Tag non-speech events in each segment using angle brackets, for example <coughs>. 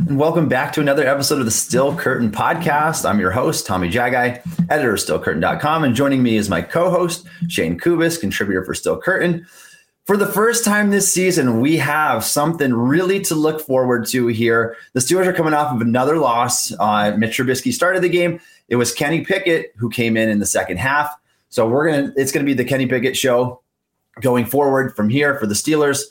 And welcome back to another episode of the Still Curtain podcast. I'm your host, Tommy Jaggi, editor of StillCurtain.com, and joining me is my co-host, Shayne Kubas, contributor for Still Curtain. For the first time this season, we have something really to look forward to here. The Steelers are coming off of another loss. Uh, Mitch Trubisky started the game. It was Kenny Pickett who came in in the second half. So we're gonna. It's gonna be the Kenny Pickett show going forward from here for the Steelers.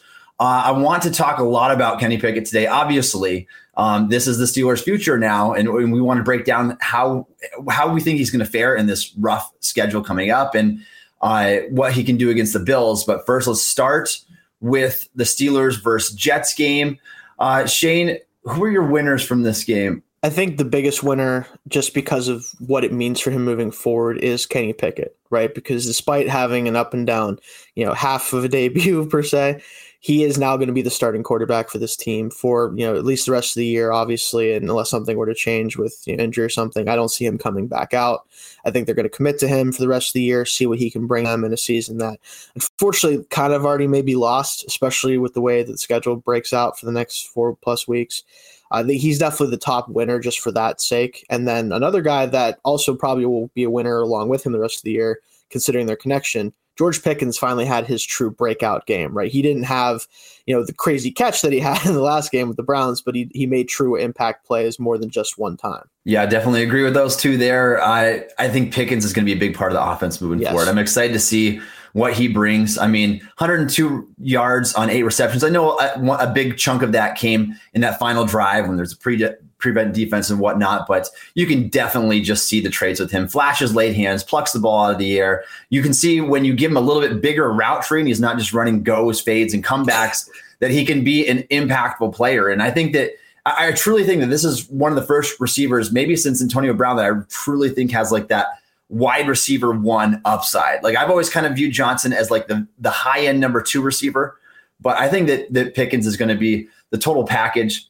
Uh, I want to talk a lot about Kenny Pickett today. Obviously, um, this is the Steelers' future now, and, and we want to break down how how we think he's going to fare in this rough schedule coming up, and uh, what he can do against the Bills. But first, let's start with the Steelers versus Jets game. Uh, Shayne, who are your winners from this game? I think the biggest winner, just because of what it means for him moving forward, is Kenny Pickett, right? Because despite having an up and down, you know, half of a debut <laughs> per se, he is now going to be the starting quarterback for this team for you know at least the rest of the year, obviously, and unless something were to change with you know, injury or something, I don't see him coming back out. I think they're going to commit to him for the rest of the year, see what he can bring them in a season that unfortunately kind of already may be lost, especially with the way that the schedule breaks out for the next four plus weeks. I think he's definitely the top winner just for that sake. And then another guy that also probably will be a winner along with him the rest of the year, considering their connection, George Pickens finally had his true breakout game, right? He didn't have, you know, the crazy catch that he <laughs> had in the last game with the Browns, but he, he made true impact plays more than just one time. Yeah, I definitely agree with those two there. I I think Pickens is going to be a big part of the offense moving yes. forward. I'm excited to see what he brings. I mean, 102 yards on eight receptions. I know a, a big chunk of that came in that final drive when there's a pre prevent defense and whatnot, but you can definitely just see the traits with him. Flashes late hands, plucks the ball out of the air. You can see when you give him a little bit bigger route tree and he's not just running goes, fades, and comebacks, that he can be an impactful player. And I think that I, I truly think that this is one of the first receivers, maybe since Antonio Brown, that I truly think has like that wide receiver one upside. Like I've always kind of viewed Johnson as like the the high end number two receiver, but I think that that Pickens is going to be the total package.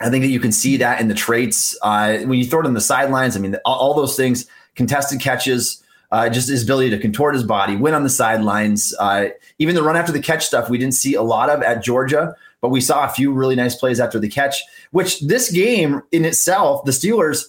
I think that you can see that in the traits uh, when you throw it on the sidelines. I mean, all, those things, contested catches, uh, just his ability to contort his body, win on the sidelines, uh, even the run after the catch stuff we didn't see a lot of at Georgia, but we saw a few really nice plays after the catch. Which this game in itself, the Steelers,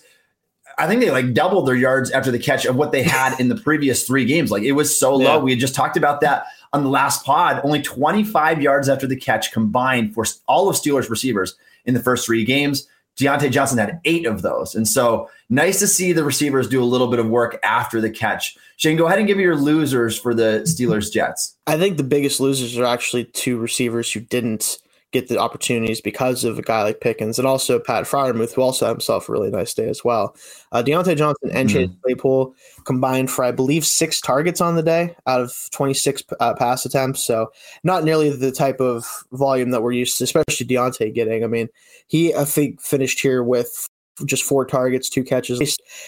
I think they like doubled their yards after the catch of what they had in the previous three games. Like it was so yeah. low. We had just talked about that on the last pod. Only 25 yards after the catch combined for all of Steelers receivers in the first three games. Diontae Johnson had eight of those. And so nice to see the receivers do a little bit of work after the catch. Shayne, go ahead and give me your losers for the Steelers Jets. I think the biggest losers are actually two receivers who didn't get the opportunities because of a guy like Pickens and also Pat Freiermuth, who also had himself a really nice day as well. Uh, Diontae Johnson and mm-hmm. Chase Claypool combined for, I believe, six targets on the day out of 26 uh, pass attempts. So not nearly the type of volume that we're used to, especially Diontae getting. I mean, he, I think, finished here with just four targets, two catches.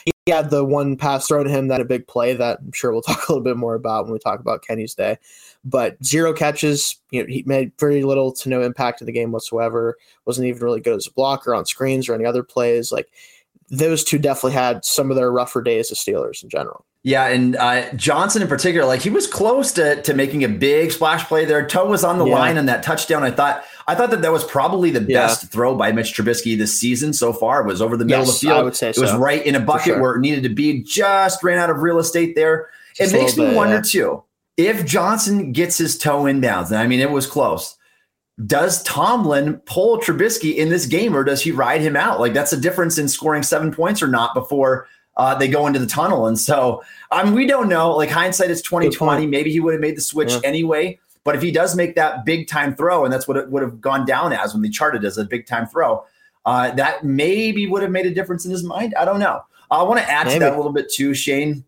He had the one pass thrown to him that a big play that I'm sure we'll <laughs> talk a little bit more about when we talk about Kenny's day. But zero catches, you know, he made very little to no impact in the game whatsoever. Wasn't even really good as a blocker on screens or any other plays. Like those two definitely had some of their rougher days as Steelers in general. Yeah, and uh, Johnson in particular, like he was close to to making a big splash play there. Toe was on the yeah. line on that touchdown. I thought I thought that that was probably the yeah. best throw by Mitch Trubisky this season so far. It was over the middle yes, of the field. I would say it was right in a bucket sure. where it needed to be. Just ran out of real estate there. Just it makes me bit, wonder yeah. too if Johnson gets his toe inbounds. And I mean, it was close does Tomlin pull Trubisky in this game or does he ride him out? Like that's a difference in scoring seven points or not before uh, they go into the tunnel. And so I mean, we don't know. Like hindsight is twenty twenty. Maybe he would have made the switch yeah. anyway. But if he does make that big time throw, and that's what it would have gone down as when they charted as a big time throw, uh, that maybe would have made a difference in his mind. I don't know. I want to add maybe. to that a little bit too, Shayne.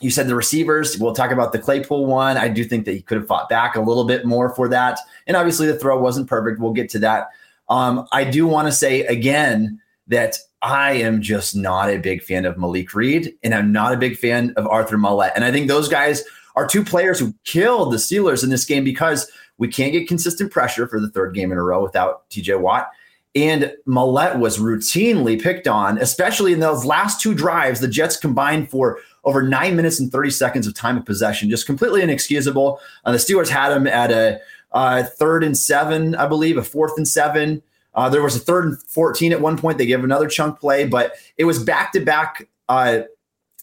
You said the receivers. We'll talk about the Claypool one. I do think that he could have fought back a little bit more for that. And obviously, the throw wasn't perfect. We'll get to that. Um, I do want to say again that I am just not a big fan of Malik Reed, and I'm not a big fan of Arthur Maulet. And I think those guys are two players who killed the Steelers in this game because we can't get consistent pressure for the third game in a row without TJ Watt. And Maulet was routinely picked on, especially in those last two drives. The Jets combined for over nine minutes and 30 seconds of time of possession, just completely inexcusable. Uh, the Steelers had him at a uh, third and seven, I believe, a fourth and seven. Uh, there was a third and 14 at one point. They gave another chunk play, but it was back to back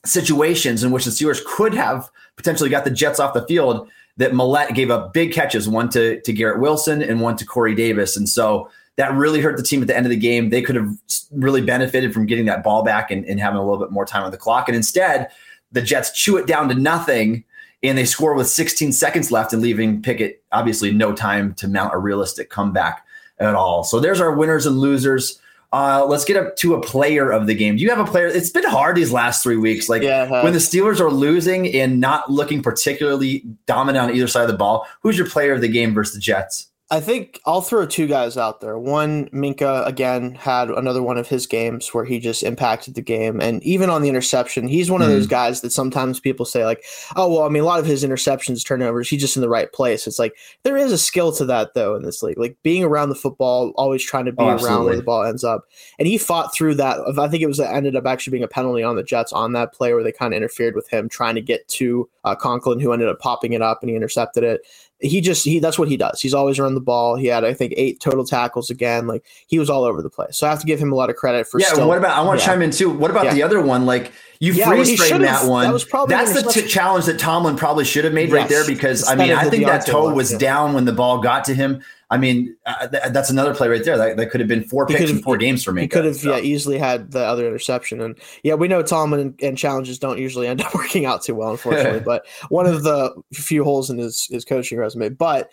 situations in which the Steelers could have potentially got the Jets off the field that Maulet gave up big catches, one to, to Garrett Wilson and one to Corey Davis. And so that really hurt the team at the end of the game. They could have really benefited from getting that ball back and, and having a little bit more time on the clock. And instead, the Jets chew it down to nothing and they score with 16 seconds left and leaving Pickett obviously no time to mount a realistic comeback at all. So there's our winners and losers. Uh, let's get up to a player of the game. Do you have a player? It's been hard these last three weeks. Like yeah, when the Steelers are losing and not looking particularly dominant on either side of the ball, who's your player of the game versus the Jets? I think I'll throw two guys out there. One, Minkah again had another one of his games where he just impacted the game, and even on the interception, he's one of mm. those guys that sometimes people say like, "Oh, well, I mean, a lot of his interceptions, turnovers, he's just in the right place." It's like there is a skill to that though in this league, like being around the football, always trying to be oh, around where the ball ends up, and he fought through that. I think it was ended up actually being a penalty on the Jets on that play where they kind of interfered with him trying to get to uh, Conklin, who ended up popping it up and he intercepted it he just he that's what he does. He's always run the ball. He had I think eight total tackles again. Like he was all over the place. So I have to give him a lot of credit for. Yeah. Still, what about I want to yeah. chime in too. What about yeah. the other one? Like you yeah, freeze frame that one. That was probably that's the t- challenge that Tomlin probably should have made yes. right there because I mean I think that toe was down when the ball got to him. I mean, uh, th- that's another play right there. That, that could have been four picks in four games for me. He could have, so. yeah, easily had the other interception. And yeah, we know Tomlin and, and challenges don't usually end <laughs> up working out too well, unfortunately. <laughs> but one of the few holes in his his coaching resume. But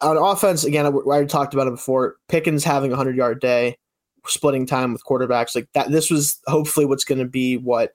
on offense, again, I, I talked about it before. Pickens having a hundred yard day, splitting time with quarterbacks like that. This was hopefully what's going to be what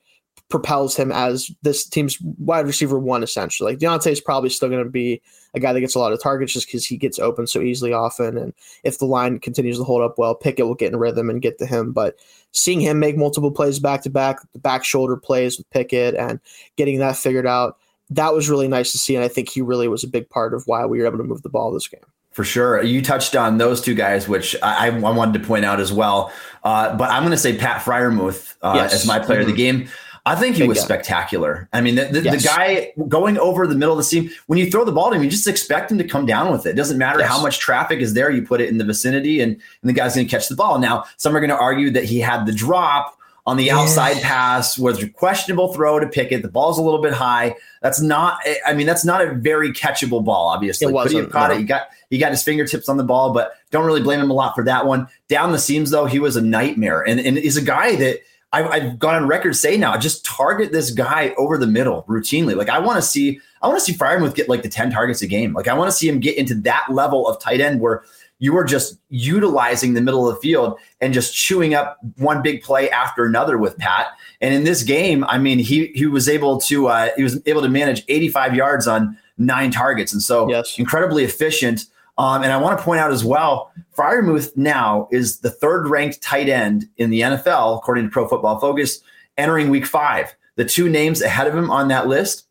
propels him as this team's wide receiver one, essentially. Like Diontae is probably still going to be a guy that gets a lot of targets just because he gets open so easily often. And if the line continues to hold up well, Pickett will get in rhythm and get to him. But seeing him make multiple plays back to back, the back shoulder plays with Pickett and getting that figured out, that was really nice to see. And I think he really was a big part of why we were able to move the ball this game. For sure. You touched on those two guys, which I, I wanted to point out as well. Uh, but I'm going to say Pat Freiermuth uh, yes. as my player mm-hmm. of the mm-hmm. game. I think he Big was guy. spectacular. I mean, the, the, yes. the, guy going over the middle of the seam, when you throw the ball to him, you just expect him to come down with it. It doesn't matter yes. how much traffic is there, you put it in the vicinity, and, and the guy's going to catch the ball. Now, some are going to argue that he had the drop on the outside yeah. pass was a questionable throw to Pickett. The ball's a little bit high. That's not. Eh, I mean, that's not a very catchable ball. Obviously, it. He caught no. it. He got he got his fingertips on the ball, but don't really blame him a lot for that one. Down the seams though, he was a nightmare, and and is a guy that. I've, I've gone on record saying now, just target this guy over the middle routinely. Like I want to see, I want to see Freiermuth get like the 10 targets a game. Like I want to see him get into that level of tight end where you are just utilizing the middle of the field and just chewing up one big play after another with Pat. And in this game, I mean, he he was able to uh, he was able to manage 85 yards on nine targets, and so yes. incredibly efficient. Um, and I want to point out as well, Freiermuth now is the third ranked tight end in the NFL according to Pro Football Focus, entering Week Five. The two names ahead of him on that list,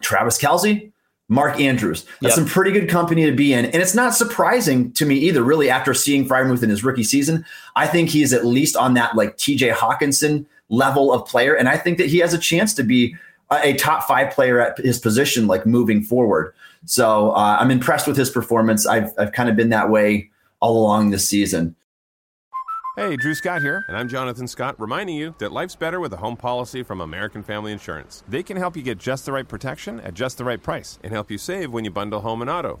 Travis Kelce Mark Andrews. That's yep. some pretty good company to be in. And it's not surprising to me either, really, after seeing Freiermuth in his rookie season. I think he's at least on that like TJ Hockenson level of player. And I think that he has a chance to be a, a top five player at his position, like moving forward. So uh, I'm impressed with his performance. I've, I've kind of been that way all along this season. Hey, Drew Scott here, and I'm Jonathan Scott, reminding you that life's better with a home policy from American Family Insurance. They can help you get just the right protection at just the right price and help you save when you bundle home and auto.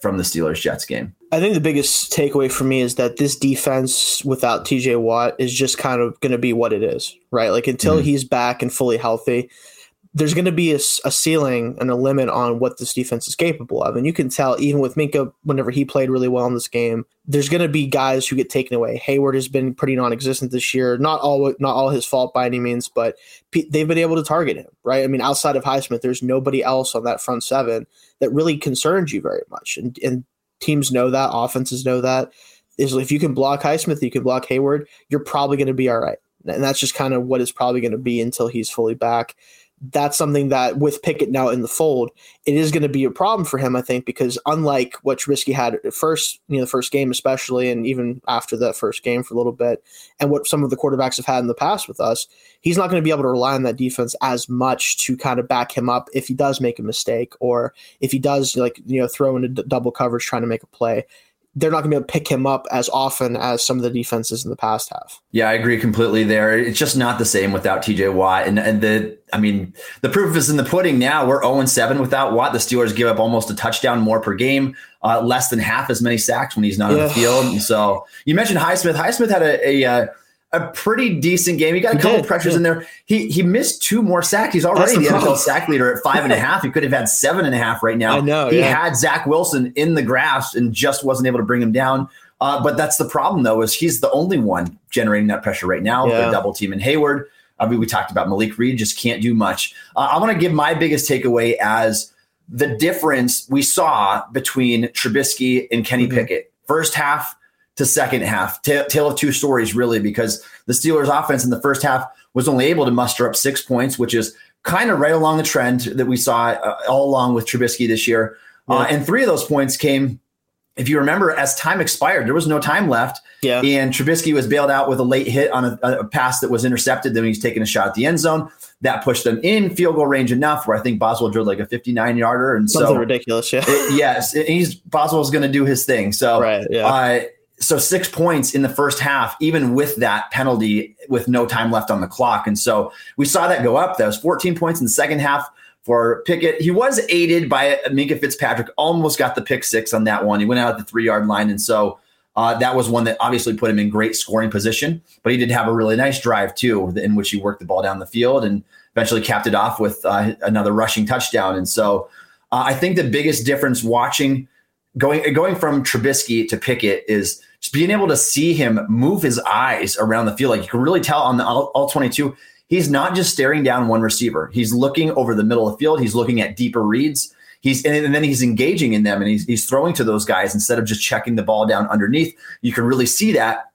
from the Steelers Jets game? I think the biggest takeaway for me is that this defense without TJ Watt is just kind of going to be what it is, right? Like until mm-hmm. he's back and fully healthy, there's going to be a, a, ceiling and a limit on what this defense is capable of. And you can tell even with Minkah, whenever he played really well in this game, there's going to be guys who get taken away. Hayward has been pretty non-existent this year. Not all, not all his fault by any means, but they've been able to target him, right? I mean, outside of Highsmith, there's nobody else on that front seven that really concerns you very much. And, and teams know that, offenses know that. Is if you can block Highsmith, you can block Hayward, you're probably going to be all right. And that's just kind of what it's probably going to be until he's fully back that's something that with Pickett now in the fold, it is going to be a problem for him, I think, because unlike what Trubisky had at first, you know, the first game especially, and even after that first game for a little bit, and what some of the quarterbacks have had in the past with us, he's not going to be able to rely on that defense as much to kind of back him up if he does make a mistake or if he does like you know throw into double coverage trying to make a play they're not going to be able to pick him up as often as some of the defenses in the past have. Yeah, I agree completely there. It's just not the same without TJ Watt. And, and the, I mean, the proof is in the pudding now. We're 0 7 without Watt. The Steelers give up almost a touchdown more per game, uh, less than half as many sacks when he's not yeah. on the field. And so you mentioned Highsmith. Highsmith had a, a, a uh, a pretty decent game. He got a couple did, pressures in there. He he missed two more sacks. He's already the, the NFL sack leader at five and a <laughs> half. He could have had seven and a half right now. I know. He yeah. had Zach Wilson in the grasp and just wasn't able to bring him down. Uh, but that's the problem, though, is he's the only one generating that pressure right now. Yeah. The double team in Hayward. I mean, we talked about Malik Reed just can't do much. Uh, I want to give my biggest takeaway as the difference we saw between Trubisky and Kenny mm-hmm. Pickett. First half, to second half. tale of two stories, really, because the Steelers' offense in the first half was only able to muster up six points, which is kind of right along the trend that we saw uh, all along with Trubisky this year. Uh, yeah. Uh, and three of those points came, if you remember, as time expired. There was no time left. Yeah. And Trubisky was bailed out with a late hit on a, a pass that was intercepted. Then he's taking a shot at the end zone. That pushed them in field goal range enough where I think Boswell drilled like a 59 yarder. And Something so ridiculous. Yeah. It, yes. He's Boswell's going to do his thing. So, right. Yeah. Uh, so six points in the first half, even with that penalty with no time left on the clock. And so we saw that go up. That was 14 points in the second half for Pickett. He was aided by Minkah Fitzpatrick, almost got the pick six on that one. He went out at the three yard line. And so uh, that was one that obviously put him in great scoring position, but he did have a really nice drive too, in which he worked the ball down the field and eventually capped it off with uh, another rushing touchdown. And so uh, I think the biggest difference watching going going from Trubisky to Pickett is just being able to see him move his eyes around the field. Like you can really tell on the all, all 22, he's not just staring down one receiver. He's looking over the middle of the field. He's looking at deeper reads. He's and, and then he's engaging in them and he's, he's throwing to those guys instead of just checking the ball down underneath. You can really see that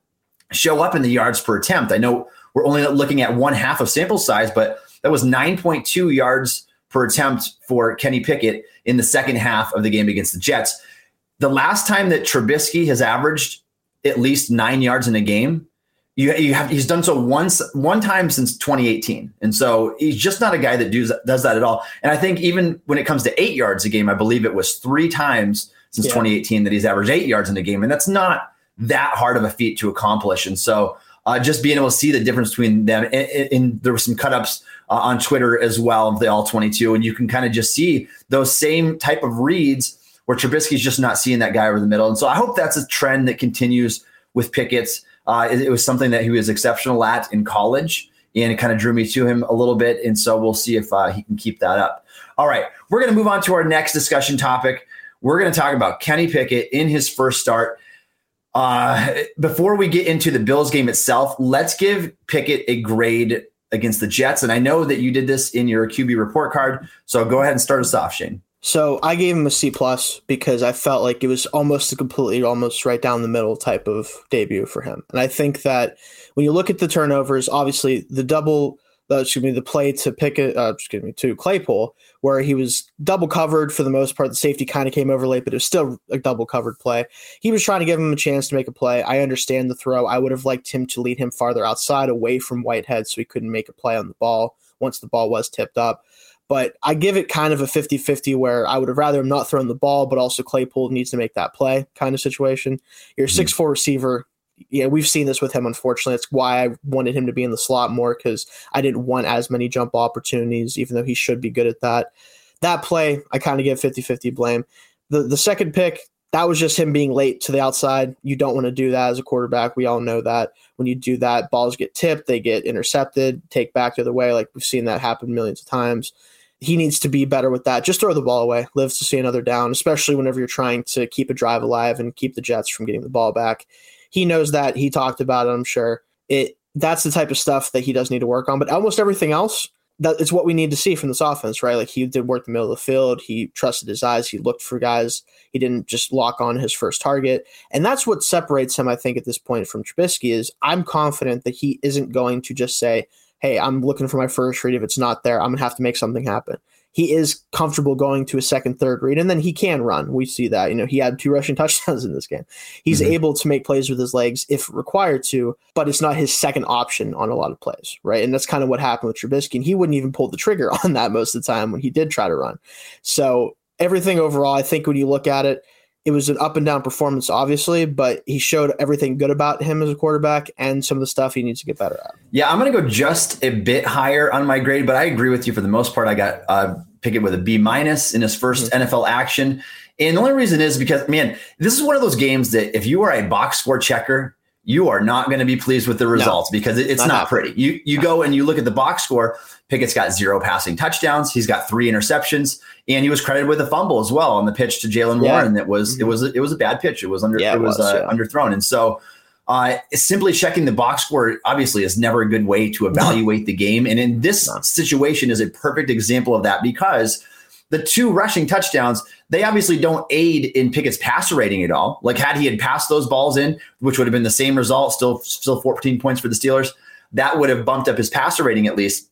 show up in the yards per attempt. I know we're only looking at one half of sample size, but that was 9.2 yards per attempt for Kenny Pickett in the second half of the game against the Jets. The last time that Trubisky has averaged at least nine yards in a game. You, you have he's done so once one time since 2018, and so he's just not a guy that does does that at all. And I think even when it comes to eight yards a game, I believe it was three times since yeah. 2018 that he's averaged eight yards in a game, and that's not that hard of a feat to accomplish. And so uh, just being able to see the difference between them, and, and there were some cutups uh, on Twitter as well of the all 22, and you can kind of just see those same type of reads where Trubisky's just not seeing that guy over the middle. And so I hope that's a trend that continues with Pickett's. Uh, it, it, was something that he was exceptional at in college, and it kind of drew me to him a little bit. And so we'll see if uh, he can keep that up. All right, we're going to move on to our next discussion topic. We're going to talk about Kenny Pickett in his first start. Uh, before we get into the Bills game itself, let's give Pickett a grade against the Jets. And I know that you did this in your QB report card. So go ahead and start us off, Shayne. So I gave him a C plus because I felt like it was almost a completely, almost right down the middle type of debut for him. And I think that when you look at the turnovers, obviously the double, uh, excuse me, the play to pick it, uh, excuse me, to Claypool, where he was double covered for the most part. The safety kind of came over late, but it was still a double covered play. He was trying to give him a chance to make a play. I understand the throw. I would have liked him to lead him farther outside, away from Whitehead, so he couldn't make a play on the ball once the ball was tipped up. But I give it kind of a 50 50 where I would have rather him not thrown the ball, but also Claypool needs to make that play kind of situation. Your mm-hmm. 6'4 receiver, yeah, we've seen this with him, unfortunately. That's why I wanted him to be in the slot more because I didn't want as many jump opportunities, even though he should be good at that. That play, I kind of give 50 50 blame. The, the second pick, that was just him being late to the outside. You don't want to do that as a quarterback. We all know that. When you do that, balls get tipped, they get intercepted, take back the other way. Like we've seen that happen millions of times. He needs to be better with that. Just throw the ball away. Lives to see another down, especially whenever you're trying to keep a drive alive and keep the Jets from getting the ball back. He knows that. He talked about it, I'm sure. It that's the type of stuff that he does need to work on. But almost everything else, that is what we need to see from this offense, right? Like he did work the middle of the field. He trusted his eyes. He looked for guys. He didn't just lock on his first target. And that's what separates him, I think, at this point from Trubisky is I'm confident that he isn't going to just say, Hey, I'm looking for my first read. If it's not there, I'm gonna have to make something happen he is comfortable going to a second, third read, and then he can run. We see that. You know, he had two rushing <laughs> touchdowns in this game. He's mm-hmm. able to make plays with his legs if required to, but it's not his second option on a lot of plays, right? And that's kind of what happened with Trubisky. And he wouldn't even pull the trigger <laughs> on that most of the time when he did try to run. So everything overall, I think when you look at it, it was an up and down performance, obviously, but he showed everything good about him as a quarterback and some of the stuff he needs to get better at. Yeah, I'm going to go just a bit higher on my grade, but I agree with you for the most part. I got uh, Pickett with a B minus in his 1st mm-hmm. NFL action. And the only reason is because, man, this is one of those games that if you are a box score checker, you are not going to be pleased with the results no, because it's not, not pretty. You you go and you look at the box score. Pickett's got zero passing touchdowns. He's got three interceptions, and he was credited with a fumble as well on the pitch to Jaylen yeah. Warren. That was mm-hmm. it was it was a bad pitch. It was under yeah, it was, was uh, yeah. underthrown, and so uh, simply checking the box score obviously is never a good way to evaluate the game. And in this situation, is a perfect example of that because the two rushing touchdowns, they obviously don't aid in Pickett's passer rating at all. Like had he had passed those balls in, which would have been the same result, still still 14 points for the Steelers, that would have bumped up his passer rating at least,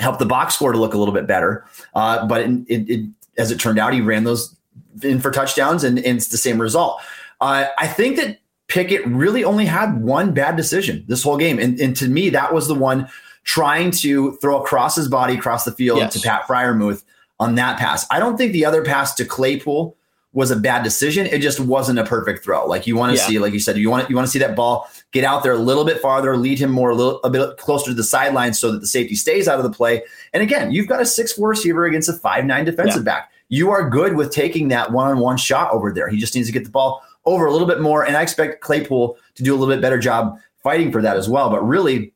helped the box score to look a little bit better. Uh, but it, it, it, as it turned out, he ran those in for touchdowns, and, and it's the same result. Uh, I think that Pickett really only had one bad decision this whole game, and, and to me, that was the one trying to throw across his body across the field yes. to Pat Freiermuth on that pass. I don't think the other pass to Claypool was a bad decision. It just wasn't a perfect throw. Like you want to yeah. see, like you said, you want you want to see that ball get out there a little bit farther, lead him more a little a bit closer to the sideline so that the safety stays out of the play. And again, you've got a six four receiver against a five nine defensive yeah. back. You are good with taking that one on one shot over there. He just needs to get the ball over a little bit more, and I expect Claypool to do a little bit better job fighting for that as well. But really,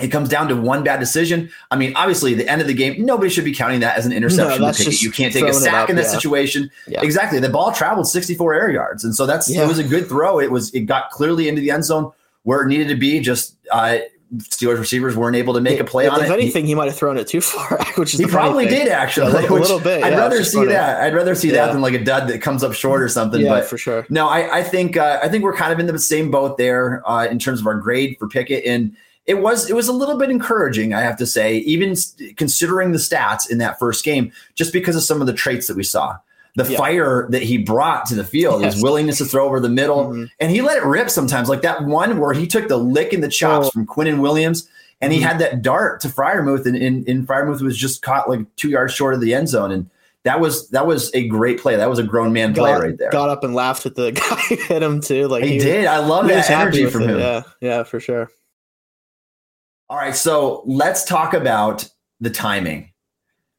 it comes down to one bad decision. I mean, obviously, the end of the game, nobody should be counting that as an interception. No, you can't take a sack in that yeah. situation. Yeah. Exactly. The ball traveled 64 air yards, and so that's yeah. it was a good throw. It was it got clearly into the end zone where it needed to be. Just uh, Steelers receivers weren't able to make a play if, on if it. If anything, he, he might have thrown it too <laughs> far, which is he probably did actually. A, little, a little bit. I'd rather see that. I'd rather see that than like a dud that comes up short or something. Yeah, but for sure. No, I, I think uh, I think we're kind of in the same boat there uh, in terms of our grade for Pickett and it was it was a little bit encouraging, I have to say, even considering the stats in that first game, just because of some of the traits that we saw. The yeah. fire that he brought to the field, yes. his willingness to throw over the middle, mm-hmm. and he let it rip sometimes. Like that one where he took the lick in the chops oh. from Quinnen Williams, and he mm-hmm. had that dart to Freiermuth, and, and, and Freiermuth was just caught like two yards short of the end zone, and that was that was a great play. That was a grown man got, play right there. Got up and laughed at the <laughs> guy who hit him too. Like he, he did. I love that energy from it. him. Yeah, yeah, for sure. All right, so let's talk about the timing.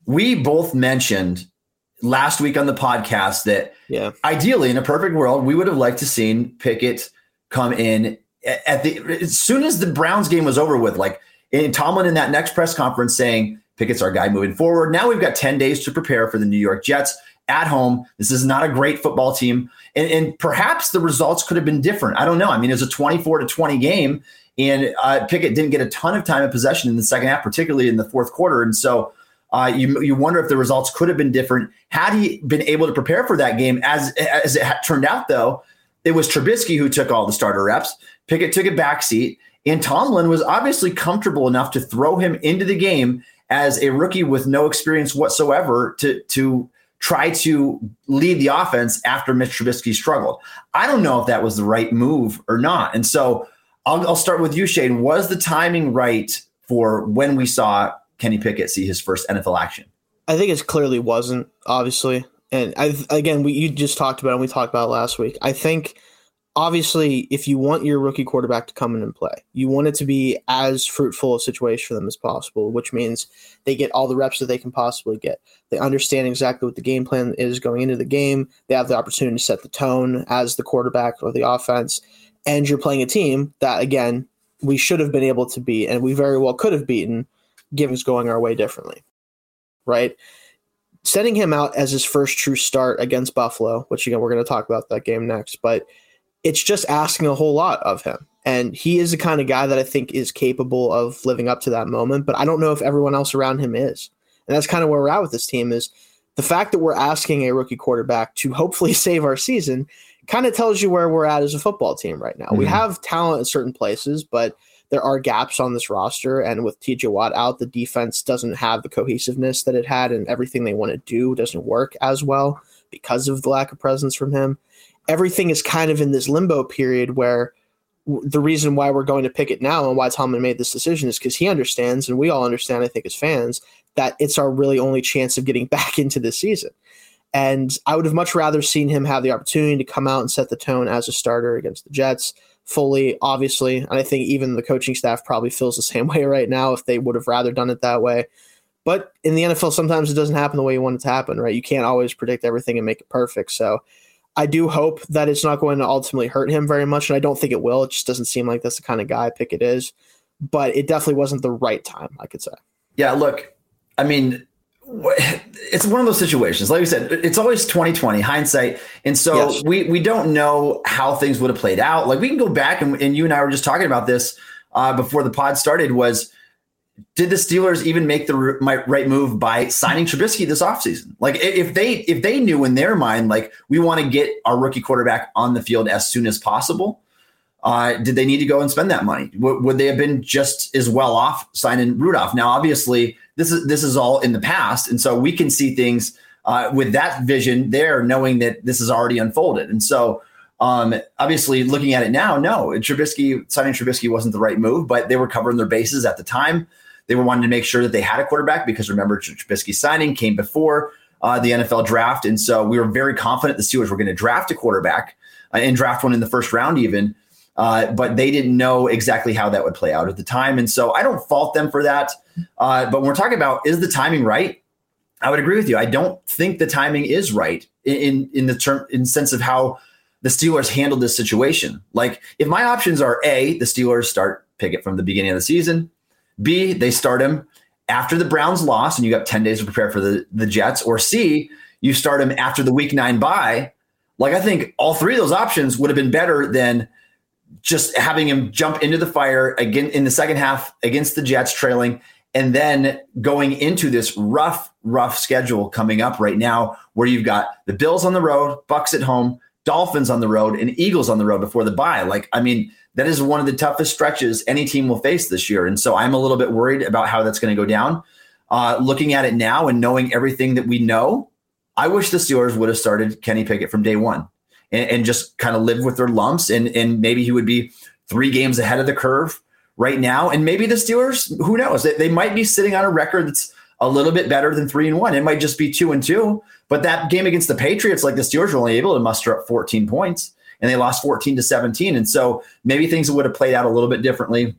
We both mentioned last week on the podcast that yeah. ideally in a perfect world, we would have liked to seen Pickett come in at the as soon as the Browns game was over with, like in Tomlin in that next press conference saying Pickett's our guy moving forward. Now we've got 10 days to prepare for the New York Jets at home. This is not a great football team. And, and perhaps the results could have been different. I don't know. I mean, it was a 24 to 20 game. And uh, Pickett didn't get a ton of time of possession in the second half, particularly in the fourth quarter. And so uh, you you wonder if the results could have been different had he been able to prepare for that game. As as it turned out, though, it was Trubisky who took all the starter reps. Pickett took a back seat, and Tomlin was obviously comfortable enough to throw him into the game as a rookie with no experience whatsoever to to try to lead the offense after Mitch Trubisky struggled. I don't know if that was the right move or not, and so I'll, I'll start with you, Shayne. Was the timing right for when we saw Kenny Pickett see his first NFL action? I think it clearly wasn't, obviously. And I, again, we you just talked about it and we talked about it last week. I think obviously, if you want your rookie quarterback to come in and play, you want it to be as fruitful a situation for them as possible, which means they get all the reps that they can possibly get. They understand exactly what the game plan is going into the game. They have the opportunity to set the tone as the quarterback or the offense. And you're playing a team that, again, we should have been able to beat, and we very well could have beaten, given it's going our way differently. Right? sending him out as his first true start against Buffalo, which again we're going to talk about that game next, but it's just asking a whole lot of him. And he is the kind of guy that I think is capable of living up to that moment, but I don't know if everyone else around him is. And that's kind of where we're at with this team is the fact that we're asking a rookie quarterback to hopefully <laughs> save our season kind of tells you where we're at as a football team right now. Mm-hmm. We have talent in certain places, but there are gaps on this roster. And with TJ Watt out, the defense doesn't have the cohesiveness that it had, and everything they want to do doesn't work as well because of the lack of presence from him everything is kind of in this limbo period where the reason why we're going to pick it now and why Tomlin made this decision is because he understands, and we all understand, I think, as fans, that it's our really only chance of getting <laughs> back into this season. And I would have much rather seen him have the opportunity to come out and set the tone as a starter against the Jets fully, obviously. And I think even the coaching staff probably feels the <laughs> same way right now if they would have rather done it that way. But in the NFL, sometimes it doesn't happen the way you want it to happen, right? You can't always predict everything and make it perfect. So I do hope that it's not going to ultimately hurt him very much, and I don't think it will. It just doesn't seem like that's the kind of guy Pickett is. But it definitely wasn't the right time, I could say. Yeah, look, I mean, it's one of those situations. Like I said, it's always 2020 hindsight. And so yes. we we don't know how things would have played out. Like we can go back and, and you and I were just talking about this uh, before the pod started was did the Steelers even make the right move by signing Trubisky this offseason? Like if they if they knew in their mind like we want to get our rookie quarterback on the field as soon as possible, uh, did they need to go and spend that money? W- would they have been just as well off signing Rudolph? Now, obviously, this is this is all in the past, and so we can see things uh, with that vision there, knowing that this is already unfolded, and so. Um, obviously, looking at it now, no, Trubisky signing Trubisky wasn't the right move, but they were covering their bases at the time. They were wanting to make sure that they had a quarterback because remember, Trubisky signing came before uh, the NFL draft. And so we were very confident the Steelers were going to draft a quarterback uh, and draft one in the first round, even. Uh, but they didn't know exactly how that would play out at the time. And so I don't fault them for that. Uh, but when we're talking about is the timing right? I would agree with you. I don't think the timing is right in in the term in sense of how the Steelers handled this situation. Like if my options are A, the Steelers start Pickett from the beginning of the season, B, they start him after the Browns loss and you got 10 days to prepare for the, the Jets. Or C, you start him after the week nine bye. Like I think all three of those options would have been better than just having him jump into the fire again in the second half against the Jets trailing and then going into this rough, rough schedule coming up right now where you've got the Bills on the road, Bucks at home, Dolphins on the road, and Eagles on the road before the bye. Like, I mean, that is one of the toughest stretches any team will face this year. And so I'm a little bit worried about how that's going to go down. Uh, looking at it now and knowing everything that we know, I wish the Steelers would have started Kenny Pickett from day one and, and just kind of live with their lumps. And, and maybe he would be three games ahead of the curve right now. And maybe the Steelers, who knows, they, they might be sitting on a record that's a little bit better than three and one. It might just be two and two. But that game against the Patriots, like the Steelers were only able to muster up 14 points and they lost 14 to 17. And so maybe things would have played out a little bit differently.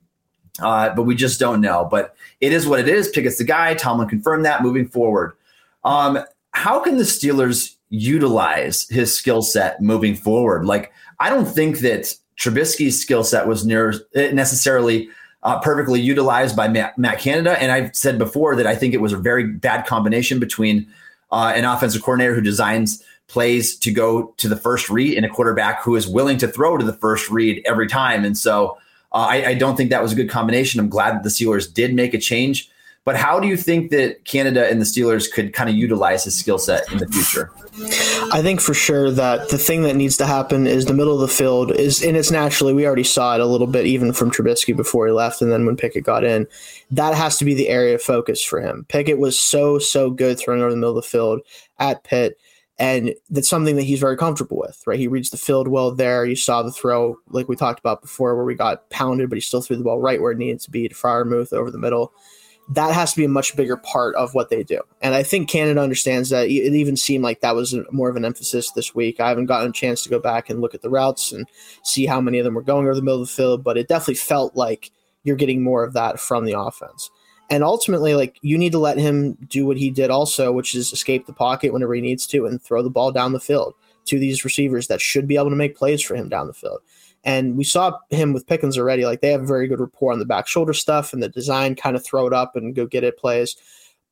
Uh, but we just don't know. But it is what it is. Pickett's the guy. Tomlin confirmed that moving forward. Um, how can the Steelers utilize his skill set moving forward? Like, I don't think that Trubisky's skill set was near necessarily uh, perfectly utilized by Matt, Matt, Canada. And I've said before that I think it was a very bad combination between uh, an offensive coordinator who designs plays to go to the first read and a quarterback who is willing to throw to the first read every time. And so uh, I, I, don't think that was a good combination. I'm glad that the Steelers did make a change. But how do you think that Canada and the Steelers could kind of utilize his skill set in the future? I think for sure that the thing that needs to happen is the middle of the field is, and it's naturally, we already saw it a little bit even from Trubisky before he left and then when Pickett got in. That has to be the area of focus for him. Pickett was so, so good throwing over the middle of the field at Pitt and that's something that he's very comfortable with, right? He reads the field well there. You saw the throw, like we talked about before, where we got pounded, but he still threw the ball right where it needed to be to Freiermuth over the middle. That has to be a much bigger part of what they do. And I think Canada understands that. It even seemed like that was more of an emphasis this week. I haven't gotten a chance to go back and look at the routes and see how many of them were going over the middle of the field, but it definitely felt like you're getting more of that from the offense. And ultimately, like you need to let him do what he did also, which is escape the pocket whenever he needs to and throw the ball down the field to these receivers that should be able to make plays for him down the field. And we saw him with Pickens already. Like they have a very good rapport on the back shoulder stuff and the design kind of throw it up and go get it plays.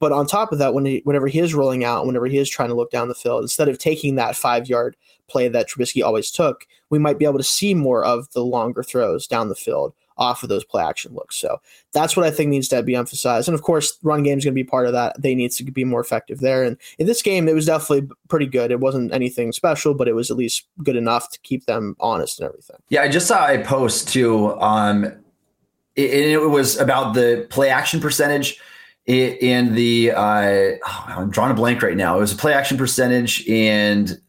But on top of that, when he, whenever he is rolling out, whenever he is trying to look down the field, instead of taking that five yard play that Trubisky always took, we might be able to see more of the longer throws down the field off of those play action looks. So that's what I think needs to be emphasized. And of course, run game is going to be part of that. They need to be more effective there. And in this game, it was definitely pretty good. It wasn't anything special, but it was at least good enough to keep them honest and everything. Yeah, I just saw a post too. Um, it, it was about the play action percentage in the. Uh, oh, I'm drawing a blank right now. It was a play action percentage and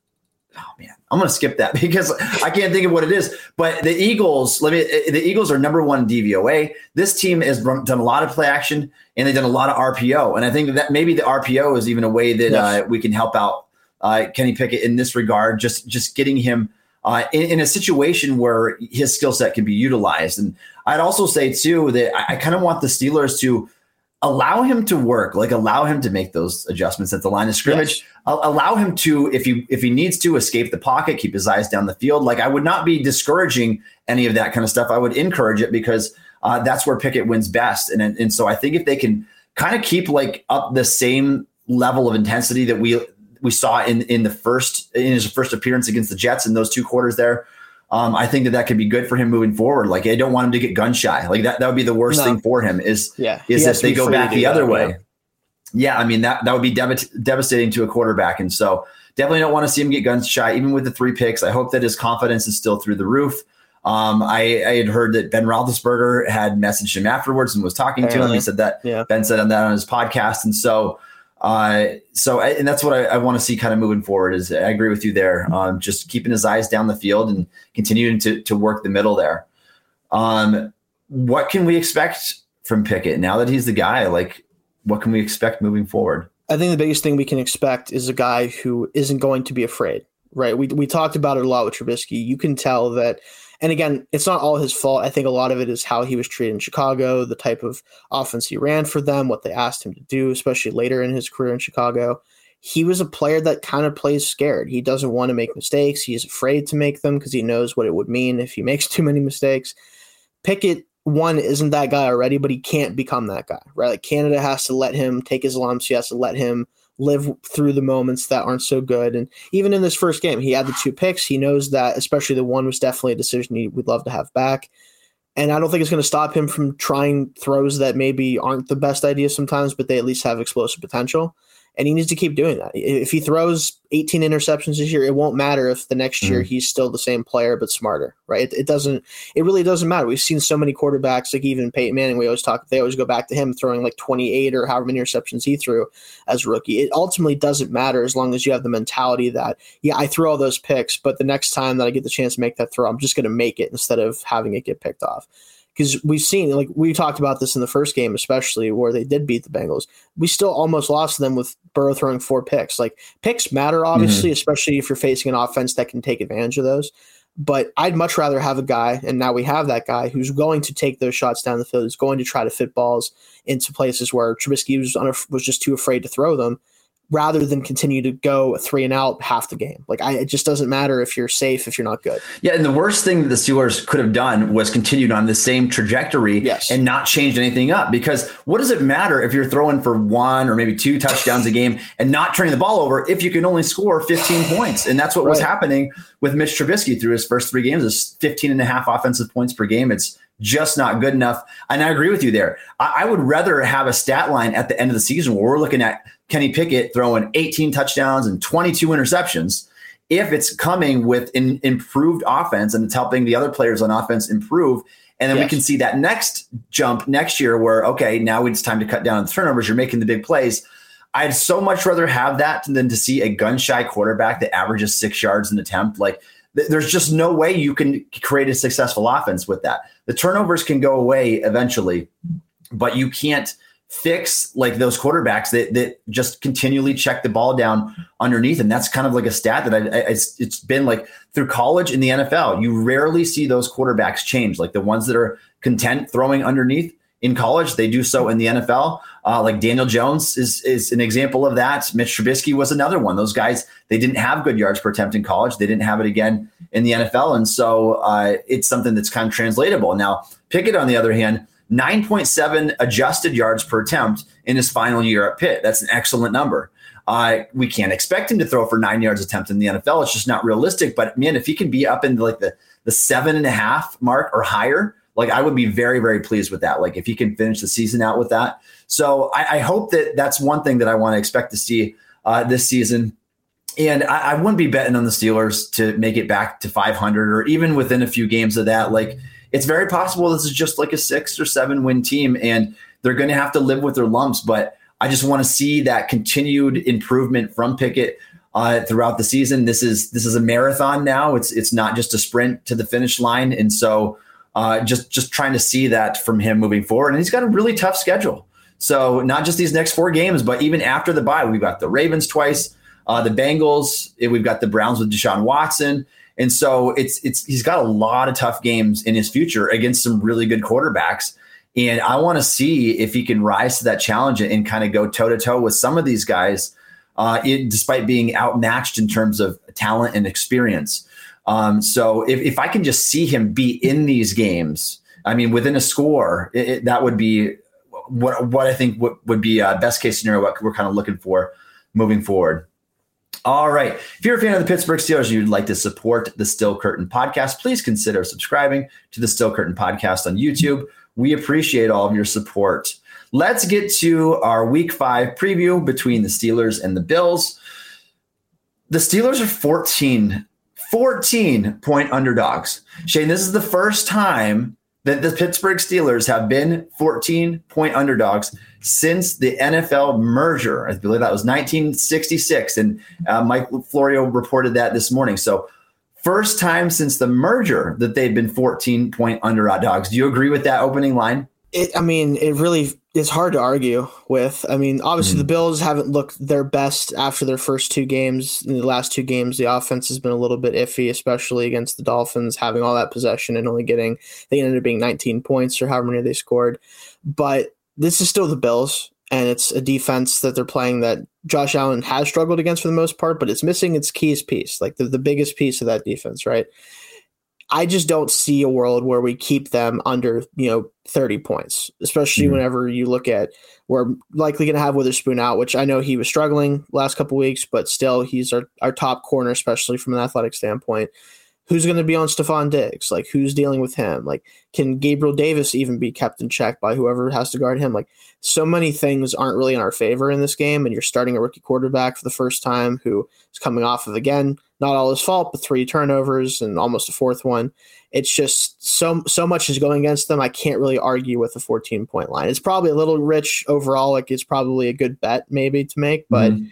oh man, I'm going to skip that <laughs> because I can't think of what it is. But the Eagles, let me. The Eagles are number one DVOA. This team has done a lot of play action and they've done a lot of RPO. And I think that maybe the RPO is even a way that yes. uh, we can help out uh, Kenny Pickett in this regard. Just just getting him uh, in, in, a situation where his skill set can be utilized. And I'd also say too that I, I kind of want the Steelers to allow him to work, like allow him to make those adjustments at the line of scrimmage. Yes. Allow him to, if he if he needs to, escape the pocket, keep his eyes down the field. Like I would not be discouraging any of that kind of stuff. I would encourage it because uh, that's where Pickett wins best. And and so I think if they can kind of keep like up the same level of intensity that we we saw in in the first in his first appearance against the Jets in those two quarters there, um, I think that that could be good for him moving forward. Like I don't want him to get gun shy. Like that that would be the worst no. thing for him. Is yeah, is if they go back the other way. Yeah. yeah. I mean that that would be dev- devastating to a quarterback, and so definitely don't want to see him get gun shy, even with the three picks. I hope that his confidence is still through the roof. Um, I, I, had heard that Ben Roethlisberger had messaged him afterwards and was talking Apparently. to him. He said that yeah. Ben said on that on his podcast, and so uh, so, and that's what I, I want to see kind of moving forward. Is I agree with you there. Um, just keeping his eyes down the field and continuing to to work the middle there. Um, what can we expect from Pickett now that he's the guy? Like, what can we expect moving forward? I think the biggest thing we can expect is a guy who isn't going to be afraid. Right? We we talked about it a lot with Trubisky. You can tell that and again, it's not all his fault. I think a lot of it is how he was treated in Chicago, the type of offense he ran for them, what they asked him to do, especially later in his career in Chicago. He was a player that kind of plays scared. He doesn't want to make mistakes. He's afraid to make them because he knows what it would mean if he <laughs> makes too many mistakes. Pickett, one, isn't that guy already, but he can't become that guy, right? Like Canada has to let him take his lumps. He has to let him live through the moments that aren't so good. And even in this first game, he had the two picks. He knows that, especially the one was definitely a decision he would love to have back. And I don't think it's going to stop him from trying throws that maybe aren't the best idea sometimes, but they at least have explosive potential and he needs to keep doing that. If he throws 18 interceptions this year, it won't matter if the next year mm-hmm. he's still the same player but smarter, right? It, it, doesn't. It really doesn't matter. We've seen so many quarterbacks, like even Peyton Manning. We always talk. They always go back to him throwing like 28 or however many interceptions he threw as a rookie. It ultimately doesn't matter as long as you have the mentality that yeah, I threw all those picks, but the next time that I get the chance to make that throw, I'm just going to make it instead of having it get picked off because we've seen like we talked about this in the first game, especially where they did beat the Bengals. We still almost lost them with Burrow throwing four picks. Like picks matter, obviously, mm-hmm. especially if you're facing an offense that can take advantage of those. But I'd much rather have a guy, and now we have that guy who's going to take those shots down the field, who's going to try to fit balls into places where Trubisky was, was just too afraid to throw them rather than continue to go three and out half the game. Like I, it just doesn't matter if you're safe if you're not good. Yeah, and the worst thing that the Steelers could have done was continued on the same trajectory yes. and not changed anything up. Because what does it matter if you're throwing for one or maybe two touchdowns a game and not turning the ball over if you can only score 15 points? And that's what right. was happening with Mitch Trubisky through his first three games. Is 15 and a half offensive points per game. It's just not good enough. And I agree with you there. I, I, would rather have a stat line at the end of the season where we're looking at Kenny Pickett throwing 18 touchdowns and 22 interceptions if it's coming with an improved offense and it's helping the other players on offense improve. And then yes. we can see that next jump next year where, okay, now it's time to cut down on the turnovers. You're making the big plays. I'd so much rather have that than to see a gun shy quarterback that averages six yards an attempt. Like there's just no way you can create a successful offense with that. The turnovers can go away eventually, but you can't fix like those quarterbacks that that just continually check the ball down underneath, and that's kind of like a stat that I, I it's, it's been like through college in the NFL. You rarely see those quarterbacks change, like the ones that are content throwing underneath in college. They do so in the NFL. Uh, like Daniel Jones is is an example of that. Mitch Trubisky was another one. Those guys they didn't have good yards per attempt in college. They didn't have it again in the NFL, and so uh, it's something that's kind of translatable. Now Pickett, on the other hand. 9.7 adjusted yards per attempt in his final year at Pitt. That's an excellent number. Uh, we can't expect him to throw for nine yards attempt in the NFL. It's just not realistic. But man, if he can be up in like the the seven and a half mark or higher, like I would be very, very pleased with that. Like if he can finish the season out with that. So I, I hope that that's one thing that I want to expect to see uh, this season. And I, I, wouldn't be betting on the Steelers to make it back to 500 or even within a few games of that. Like it's very possible this is just like a six or seven win team and they're going to have to live with their lumps. But I just want to see that continued improvement from Pickett uh, throughout the season. This is this is a marathon now. It's it's not just a sprint to the finish line, and so uh, just just trying to see that from him moving forward. And he's got a really tough schedule. So not just these next four games, but even after the bye, we've got the Ravens twice, uh, the Bengals, we've got the Browns with Deshaun Watson. And so it's it's he's got a lot of tough games in his future against some really good quarterbacks. And I want to see if he can rise to that challenge and kind of go toe to toe with some of these guys, uh, it, despite being outmatched in terms of talent and experience. Um, so if, if I can just see him be in these games, I mean, within a score, it, it, that would be what what I think would, would be a best case scenario. What we're kind of looking for moving forward. All right. If you're a fan of the Pittsburgh Steelers and you'd like to support the Still Curtain podcast, please consider subscribing to the Still Curtain podcast on YouTube. We appreciate all of your support. Let's get to our week five preview between the Steelers and the Bills. The Steelers are 14 14 point underdogs. Shayne, this is the first time that the Pittsburgh Steelers have been 14 point underdogs since the NFL merger. I believe that was 1966. And uh, Mike Florio reported that this morning. So, first time since the merger that they've been 14 point underdogs. Do you agree with that opening line? It, I mean, it really is hard to argue with. I mean, obviously mm-hmm. the Bills haven't looked their best after their first two games. In the last two games, the offense has been a little bit iffy, especially against the Dolphins, having all that possession and only getting they ended up being 19 points or however many they scored. But this is still the Bills, and it's a defense that they're playing that Josh Allen has struggled against for the most part, but it's missing its keys piece, like the, the biggest piece of that defense, right? I just don't see a world where we keep them under, you know, 30 points, especially mm-hmm. whenever you look at we're likely going to have Witherspoon out, which I know he was struggling last couple weeks, but still he's our, our top corner, especially from an athletic standpoint. Who's going to be on Stefon Diggs? Like, who's dealing with him? Like, can Gabriel Davis even be kept in check by whoever has to guard him? Like, so many things aren't really in our favor in this game, and you're starting a rookie quarterback for the first time who is coming off of again not all his fault, but three turnovers and almost a fourth one. It's just so so much is going against them. I can't really argue with a 14 point line. It's probably a little rich overall. Like it's probably a good bet maybe to make, but mm-hmm.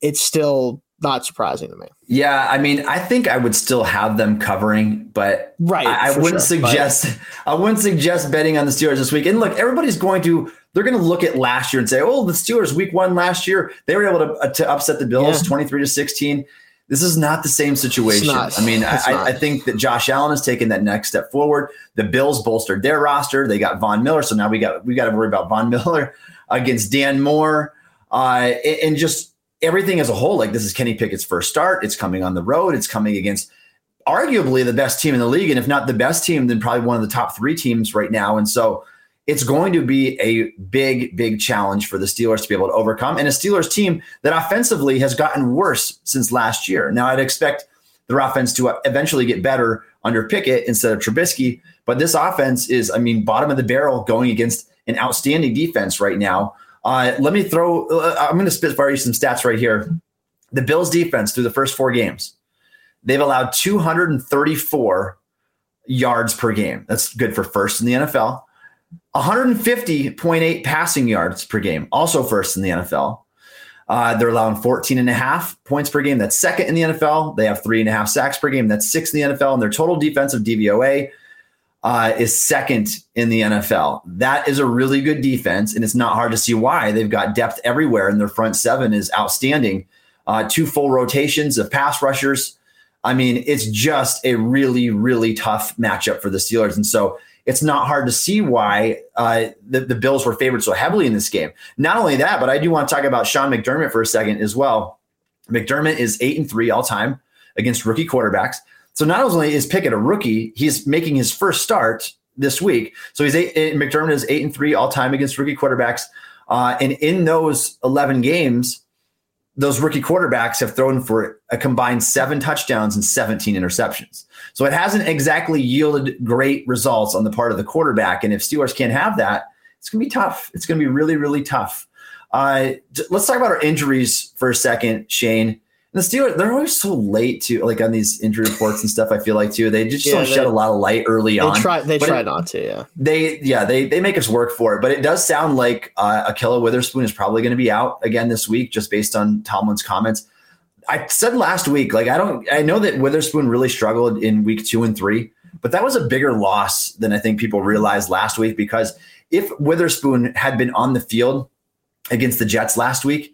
it's still not surprising to me. Yeah, I mean, I think I would still have them covering, but right, I, I wouldn't sure, suggest but... <laughs> I wouldn't suggest betting on the Steelers this week. And look, everybody's going to they're going to look at last year and say, "Oh, the Steelers week 1 last year, they were able to, uh, to upset the Bills yeah. 23 to 16." This is not the same situation. I mean, I, I, think that Josh Allen has taken that next step forward. The Bills bolstered their roster. They got Von Miller, so now we got we got to worry about Von <laughs> Miller against Dan Moore, uh, and just everything as a whole. Like this is Kenny Pickett's first start. It's coming on the road. It's coming against arguably the best team in the league, and if not the best team, then probably one of the top three teams right now. And so it's going to be a big, big challenge for the Steelers to be able to overcome. And a Steelers team that offensively has gotten worse since last year. Now, I'd expect their offense to eventually get better under Pickett instead of Trubisky. But this offense is, I mean, bottom of the barrel going against an outstanding defense right now. Uh, let me throw, uh, I'm going to spitfire you some stats right here. The Bills defense through the first four games, they've allowed 234 yards per game. That's good for first in the NFL. 150.8 passing yards per game, also first in the NFL. Uh, they're allowing 14 and a half points per game. That's second in the NFL. They have three and a half sacks per game. That's sixth in the NFL. And their total defensive DVOA, uh, is second in the NFL. That is a really good defense, and it's not hard to see why. They've got depth everywhere, and their front seven is outstanding. Uh, two full rotations of pass rushers. I mean, it's just a really, really tough matchup for the Steelers. And so it's not hard to see why uh, the, the Bills were favored so heavily in this game. Not only that, but I do want to talk about Sean McDermott for a second as well. McDermott is eight and three all time against rookie quarterbacks. So not only is Pickett a rookie, he's making his first start this week. So he's eight, McDermott is eight and three all time against rookie quarterbacks. Uh, and in those 11 games, those rookie quarterbacks have thrown for a combined seven touchdowns and 17 interceptions. So it hasn't exactly yielded great results on the part of the quarterback. And if Steelers can't have that, it's going to be tough. It's going to be really, really tough. Uh, let's talk about our injuries for a second, Shayne the Steelers, they're always so late to like on these injury reports and stuff. I feel like too, they just yeah, don't they, shed a lot of light early they on. Try, they but try it, not to, yeah. They, yeah, they they make us work for it. But it does sound like uh, Ahkello Witherspoon is probably going to be out again this week, just based on Tomlin's comments. I said last week, like I don't, I know that Witherspoon really struggled in week two and three, but that was a bigger loss than I think people realized last week because if Witherspoon had been on the field against the Jets last week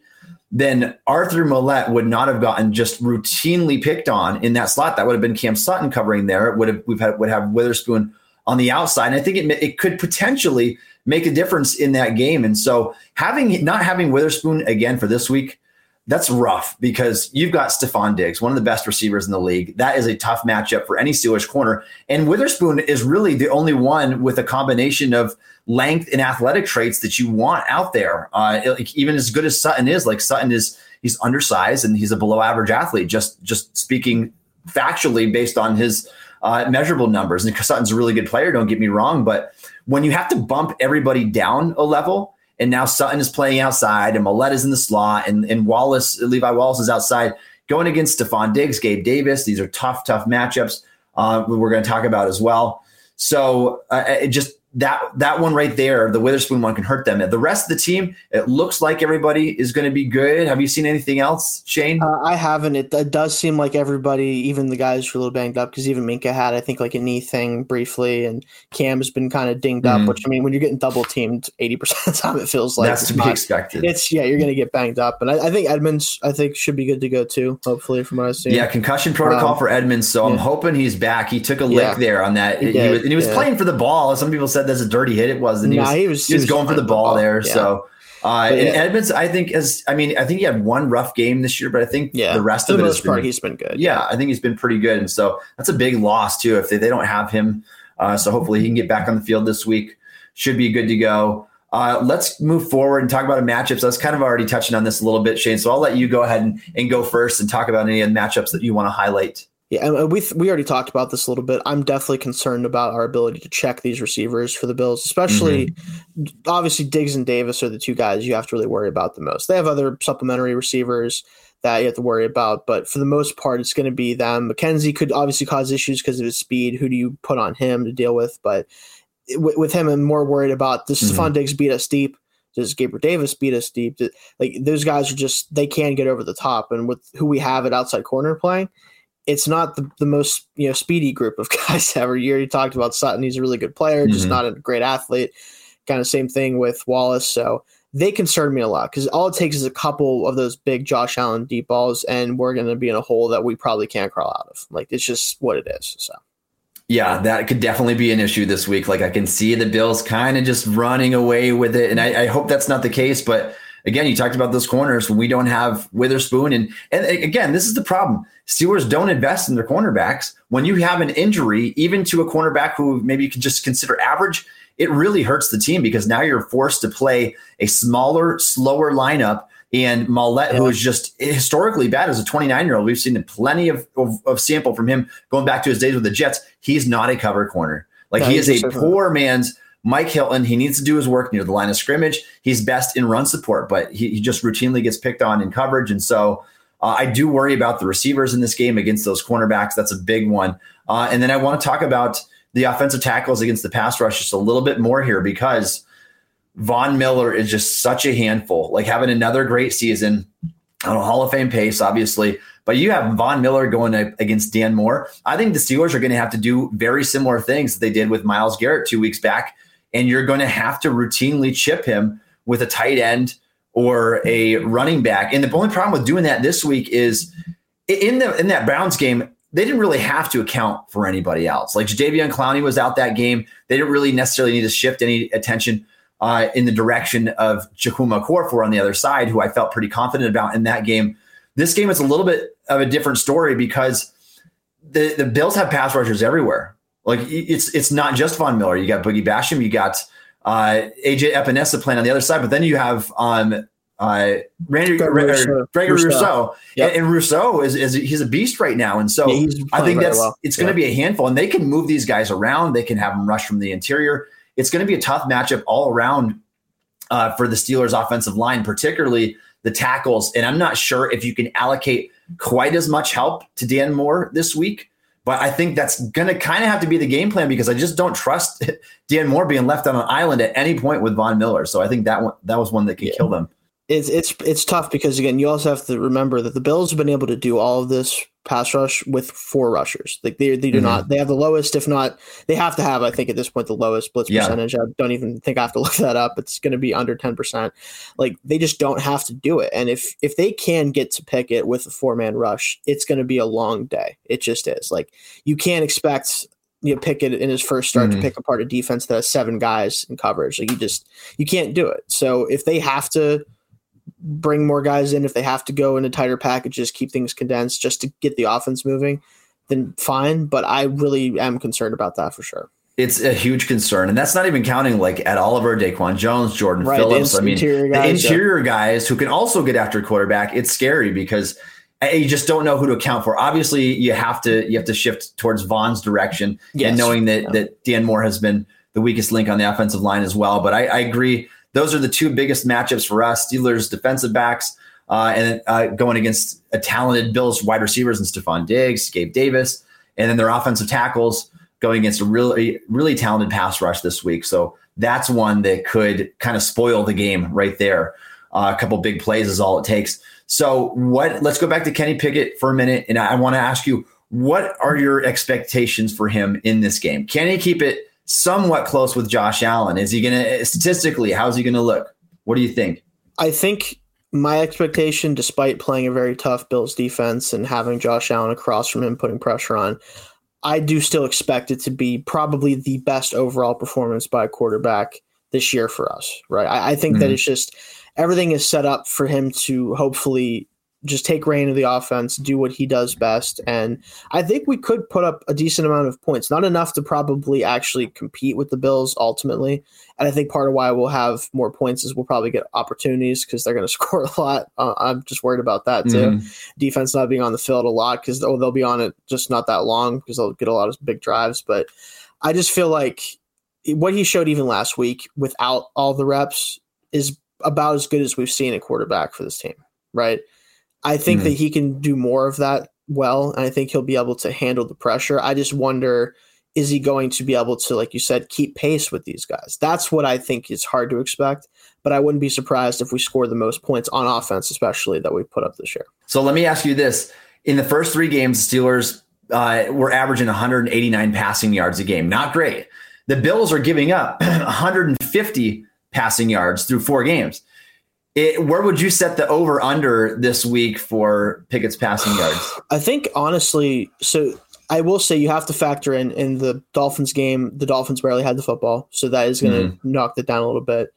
then Arthur Maulet would not have gotten just routinely picked on in that slot. That would have been Cam Sutton covering there. It would have we've had would have Witherspoon on the outside. And I think it it could potentially make a difference in that game. And so having not having Witherspoon again for this week, that's rough because you've got Stefon Diggs, one of the best receivers in the league. That is a tough matchup for any Steelers corner. And Witherspoon is really the only one with a combination of length and athletic traits that you want out there. Uh, it, even as good as Sutton is, like Sutton is, he's undersized and he's a below average athlete. Just just speaking factually based on his uh, measurable numbers. And Sutton's a really good player. Don't get me wrong, but when you have to bump everybody down a level. And now Sutton is playing outside, and Maulet is in the slot, and, and Wallace, Levi Wallace is outside, going against Stefon Diggs, Gabe Davis. These are tough, tough matchups. Uh, we're going to talk about as well. So uh, it just that that one right there, the Witherspoon one can hurt them. The rest of the team, it looks like everybody is going to be good. Have you seen anything else, Shayne? Uh, I haven't. It, it, does seem like everybody, even the guys who are a little banged up, because even Minkah had, I think, like a knee thing briefly, and Cam has been kind of dinged mm-hmm. up. Which I mean, when you're getting double teamed eighty percent of the time, it feels like that's to be expected. It's yeah, you're going to get banged up, and I, I, think Edmonds, I think, should be good to go too. Hopefully, from what I've seen. Yeah, concussion protocol um, for Edmonds, so yeah. I'm hoping he's back. He took a lick yeah. there on that, he, he was, and he was yeah. playing for the ball. Some people said that's a dirty hit It was, and he, nah, was, he was, he was, going for the ball, ball. there. Yeah. So, uh, and yeah. Edmonds, I think, is I mean, I think he had one rough game this year, but I think yeah. the rest of the it most part, been, he's been good. Yeah, I think he's been pretty good, and so that's a big loss too if they, they don't have him. Uh, so hopefully he can get back on the field this week. Should be good to go. Uh, let's move forward and talk about a matchups. So I was kind of already touching on this a little bit, Shayne. So I'll let you go ahead and, and go first and talk about any of the matchups that you want to highlight. Yeah, and we we already talked about this a little bit. I'm definitely concerned about our ability to check these receivers for the Bills, especially mm-hmm. obviously Diggs and Davis are the two guys you have to really worry about the most. They have other supplementary receivers that you have to worry about, but for the most part, it's going to be them. McKenzie could obviously cause issues because of his speed. Who do you put on him to deal with? But with, with him, I'm more worried about does mm-hmm. Stefon Diggs beat us deep? Does Gabriel Davis beat us deep? Like those guys are just they can get over the top, and with who we have at outside corner playing it's not the, the most you know speedy group of <laughs> guys ever. You talked about Sutton; he's a really good player, mm-hmm. just not a great athlete. Kind of same thing with Wallace. So they concern me a lot because all it takes is a couple of those big Josh Allen deep balls, and we're going to be in a hole that we probably can't crawl out of. Like it's just what it is. So. Yeah, that could definitely be an issue this week. Like I can see the Bills kind of just running away with it, and I, I hope that's not the case. But again, you talked about those corners when we don't have Witherspoon, and and again, this is the problem. Steelers don't invest in their cornerbacks. When you have an injury, even to a cornerback who maybe you can just consider average, it really hurts the team because now you're forced to play a smaller, slower lineup. And Maulet, yeah. who is just historically bad as a 29 year old, we've seen plenty of, of, of, sample from him going back to his days with the Jets. He's not a cover corner. Like no, he is a poor man's Mike Hilton, he needs to do his work near the line of scrimmage. He's best in run support, but he, he just routinely gets picked on in coverage. And so uh, I do worry about the receivers in this game against those cornerbacks. That's a big one. Uh, and then I want to talk about the offensive tackles against the pass rush just a little bit more here because Von Miller is just such a handful. Like having another great season. on don't Hall of Fame pace, obviously, but you have Von Miller going against Dan Moore. I think the Steelers are going to have to do very similar things that they did with Myles Garrett two weeks back, and you're going to have to routinely chip him with a tight end or a running back. And the only problem with doing that this week is in the in that Browns game, they didn't really have to account for anybody else. Like Jadeveon Clowney was out that game. They didn't really necessarily need to shift any attention uh, in the direction of Chukwuma Okorafor on the other side, who I felt pretty confident about in that game. This game is a little bit of a different story because the, the Bills have pass rushers everywhere. Like it's it's not just Von Miller. You got Boogie Basham. You got uh, AJ Epenesa playing on the other side, but then you have um, uh, Randy Gregory Rousseau, Rousseau. Rousseau. Yep. And, and, Rousseau is, is he's a beast right now, and so yeah, I think that's well. it's going to be a handful, and they can move these guys around. They can have them rush from the interior. It's going to be a tough matchup all around uh, for the Steelers' offensive line, particularly the tackles. And I'm not sure if you can allocate quite as much help to Dan Moore this week. But I think that's going to kind of have to be the game plan because I just don't trust <laughs> Dan Moore being left on an island at any point with Von Miller. So I think that one, that was one that could yeah. kill them it's it's it's tough because again, you also have to remember that the Bills have been able to do all of this pass rush with four rushers. Like they they do mm-hmm. not they have the lowest, if not they have to have. I think at this point the lowest blitz yeah. percentage. I don't even think I have to <laughs> look that up. It's going to be under ten percent. Like they just don't have to do it. And if if they can get to Pickett with a four man rush, it's going to be a long day. It just is. Like you can't expect you know, Pickett in his first start mm-hmm. to pick apart a defense that has seven guys in coverage. Like you just you can't do it. So if they have to bring more guys in if they have to go into tighter packages, keep things condensed just to get the offense moving, then fine. But I really am concerned about that for sure. It's a huge concern, and that's not even counting like Ed Oliver, DaQuan Jones, Jordan right, Phillips. I mean, interior guys, the interior yeah. guys who can also get after quarterback. It's scary because eh, you just don't know who to account for. Obviously, you have to you have to shift towards Von's direction, yes. and knowing that yeah. that Dan Moore has been the weakest link on the offensive line as well. But I, I agree those are the two biggest matchups for us. Steelers defensive backs uh, and uh, going against a talented Bills wide receivers and Stefon Diggs, Gabe Davis, and then their offensive tackles going against a really, really talented pass rush this week. So that's one that could kind of spoil the game right there. Uh, a couple big plays is all it takes. So what? Let's go back to Kenny Pickett for a minute, and I want to ask you, what are your expectations for him in this game? Can he keep it somewhat close with Josh Allen. Is he going to statistically? How's he going to look? What do you think? I think my expectation, despite playing a very tough Bills defense and having Josh Allen across from him putting pressure on, I do still expect it to be probably the best overall performance by a quarterback this year for us. Right? I, I think mm-hmm. that it's just everything is set up for him to hopefully just take reign of the offense, do what he does best. And I think we could put up a decent amount of points, not enough to probably actually compete with the Bills ultimately. And I think part of why we'll have more points is we'll probably get opportunities because they're going <laughs> to score a lot. Uh, I'm just worried about that too. Mm-hmm. Defense not being on the field a lot because they'll, they'll be on it just not that long because they'll get a lot of big drives. But I just feel like what he showed even last week without all the reps is about as good as we've seen a quarterback for this team, right? I think mm that he can do more of that well, and I think he'll be able to handle the pressure. I just wonder is he going to be able to, like you said, keep pace with these guys? That's what I think is hard to expect. But I wouldn't be surprised if we score the most points on offense, especially that we put up this year. So let me ask you this: in the first three games, Steelers uh, were averaging 189 passing yards a game. Not great. The Bills are giving up <clears throat> 150 passing yards through four games. It, where would you set the over under this week for Pickett's passing yards? I think honestly, so I will say you have to factor in in the Dolphins game. The Dolphins barely had the football, so that is going to mm-hmm. knock that down a little bit.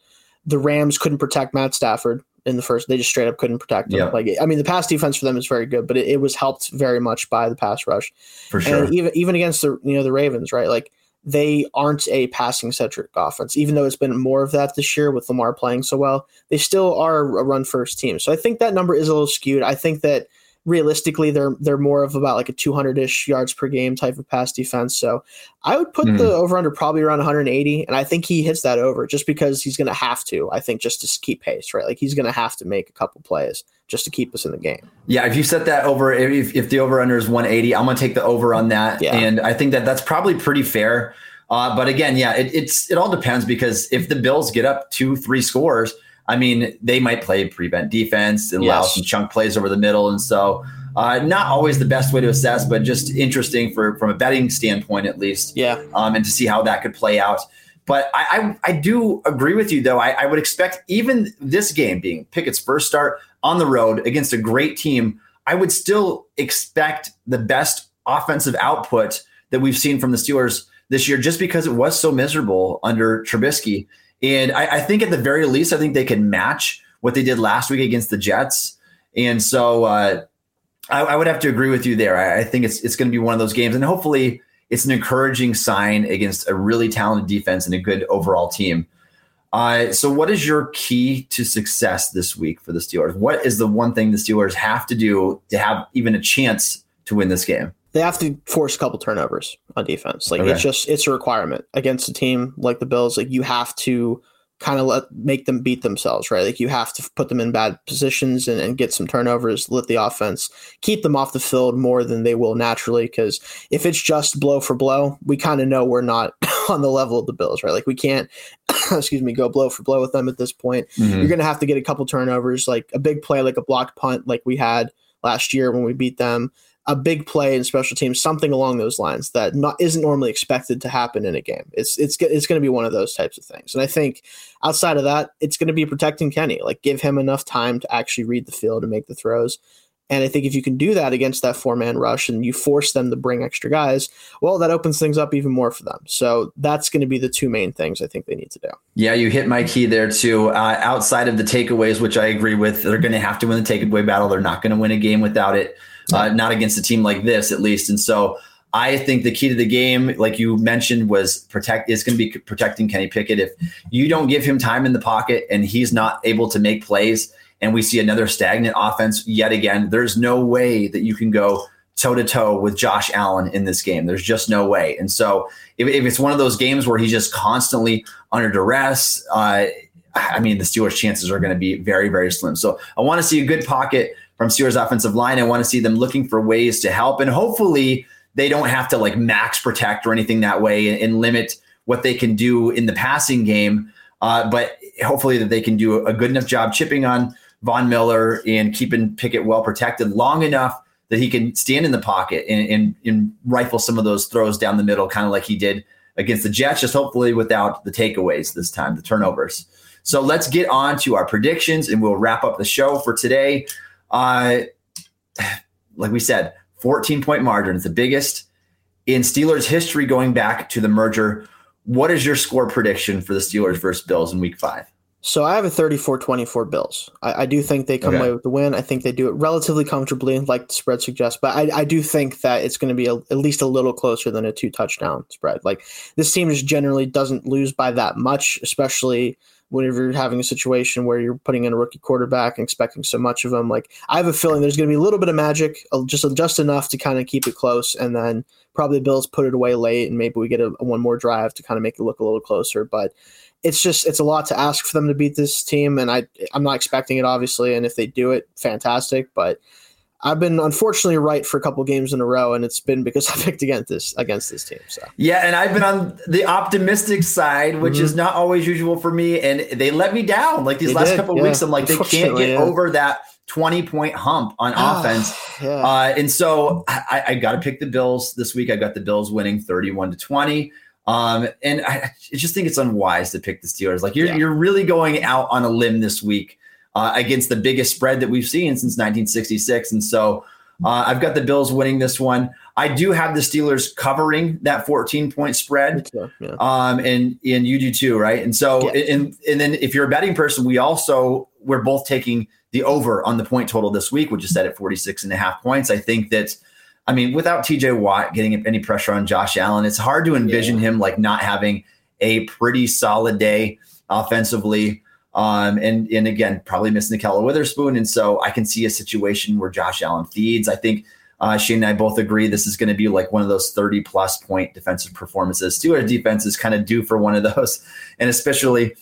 The Rams couldn't protect Matt Stafford in the first; they just straight up couldn't protect him. Yep. Like, I mean, the pass defense for them is very good, but it, it was helped very much by the pass rush. For sure, and even even against the you know the Ravens, right? Like they aren't a passing centric offense, even though it's been more of that this year with Lamar playing so well. They still are a run first team. So I think that number is a little skewed. I think that realistically they're they're more of about like a 200ish yards per game type of pass defense. So I would put mm. the over under probably around 180 and I think he hits that over just because he's going to have to. I think just to keep pace, right? Like he's going to have to make a couple plays just to keep us in the game. Yeah, if you set that over if if the over under is 180, I'm going to take the over on that yeah. and I think that that's probably pretty fair. Uh, but again, yeah, it, it's it all depends because if the Bills get up two, three scores, I mean, they might play prevent defense and yes. allow some chunk plays over the middle. And so, uh, not always the best way to assess, but just interesting for from a betting standpoint, at least. Yeah. Um, and to see how that could play out. But I, I, I do agree with you, though. I, I would expect even this game being Pickett's first start on the road against a great team, I would still expect the best offensive output that we've seen from the Steelers this year just because it was so miserable under Trubisky. And I, I, think at the very least, I think they can match what they did last week against the Jets. And so uh, I, I, would have to agree with you there. I, I think it's it's going to be one of those games, and hopefully it's an encouraging sign against a really talented defense and a good overall team. Uh, so, what is your key to success this week for the Steelers? What is the one thing the Steelers have to do to have even a chance to win this game? They have to force a couple turnovers on defense. Like okay. it's just it's a requirement against a team like the Bills. Like you have to kind of let make them beat themselves, right? Like you have to put them in bad positions and, and get some turnovers, let the offense keep them off the field more than they will naturally. Because if it's just blow for blow, we kind of know we're not <laughs> on the level of the Bills, right? Like we can't, <coughs> excuse me, go blow for blow with them at this point. Mm-hmm. You're going to have to get a couple turnovers, like a big play, like a blocked punt, like we had last year when we beat them a big play in special teams, something along those lines that not isn't normally expected to happen in a game. It's it's it's going to be one of those types of things. And I think outside of that, it's going to be protecting Kenny. Like give him enough time to actually read the field and make the throws. And I think if you can do that against that four man rush and you force them to bring extra guys, well, that opens things up even more for them. So that's going to be the two main things I think they need to do. Yeah, you hit my key there too. Uh, outside of the takeaways, which I agree with, they're going to have to win the takeaway battle. They're not going to win a game without it uh, not against a team like this, at least. And so I think the key to the game, like you mentioned, was protect is going to be protecting Kenny Pickett. If you don't give him time in the pocket and he's not able to make plays, and we see another stagnant offense yet again, there's no way that you can go toe to toe with Josh Allen in this game. There's just no way. And so if, if it's one of those games where he's just constantly under duress, uh, I mean, the Steelers' chances are going to be very, very slim. So I want to see a good pocket from Steelers offensive line. I want to see them looking for ways to help, and hopefully they don't have to like max protect or anything that way and, and limit what they can do in the passing game. Uh, but hopefully that they can do a good enough job chipping on Von Miller and keeping Pickett well protected long enough that he can stand in the pocket and, and, and rifle some of those throws down the middle, kind of like he did against the Jets, just hopefully without the takeaways this time, the turnovers. So let's get on to our predictions and we'll wrap up the show for today. Uh, like we said, 14 point margin is the biggest in Steelers history going back to the merger. What is your score prediction for the Steelers versus Bills in week five? So I have a 34-24 Bills. I, I do think they come okay. away with the win. I think they do it relatively comfortably, like the spread suggests. But I, I do think that it's going to be a, at least a little closer than a two touchdown spread. Like this team just generally doesn't lose by that much, especially – whenever you're having a situation where you're putting in a rookie quarterback and expecting so much of them. Like I have a feeling there's going to be a little bit of magic, just just enough to kind of keep it close, and then probably the Bills put it away late, and maybe we get a, a one more drive to kind of make it look a little closer. But it's just it's a lot to ask for them to beat this team, and I I'm not expecting it obviously, and if they do it, fantastic. But I've been unfortunately right for a couple games in a row, and it's been because <laughs> I picked against this against this team. So yeah, and I've been on the optimistic side, which mm-hmm. is not always usual for me, and they let me down. Like these they last did, couple yeah. weeks, I'm like they can't get yeah. over that 20 point hump on ah, offense. yeah. uh, and so I, I got to pick the Bills this week. I got the Bills winning 31 to 20. Um, and I, I, just think it's unwise to pick the Steelers. Like you're, yeah. you're really going out on a limb this week uh, against the biggest spread that we've seen since 1966. And so uh, I've got the Bills winning this one. I do have the Steelers covering that 14 point spread. yeah. Um, and, and you do too, right? And so, yeah. and, and then if you're a betting person, we also, we're both taking the over on the point total this week, which is set at 46 and a half points. I think that, I mean, without TJ Watt getting any pressure on Josh Allen, it's hard to envision yeah. him like not having a pretty solid day offensively. Um, and and again, probably missing Ahkello Witherspoon, and so I can see a situation where Josh Allen feeds. I think uh, Shayne and I both agree this is going to be like one of those 30 plus point defensive performances. Steelers defense is kind of due for one of those, <laughs> and especially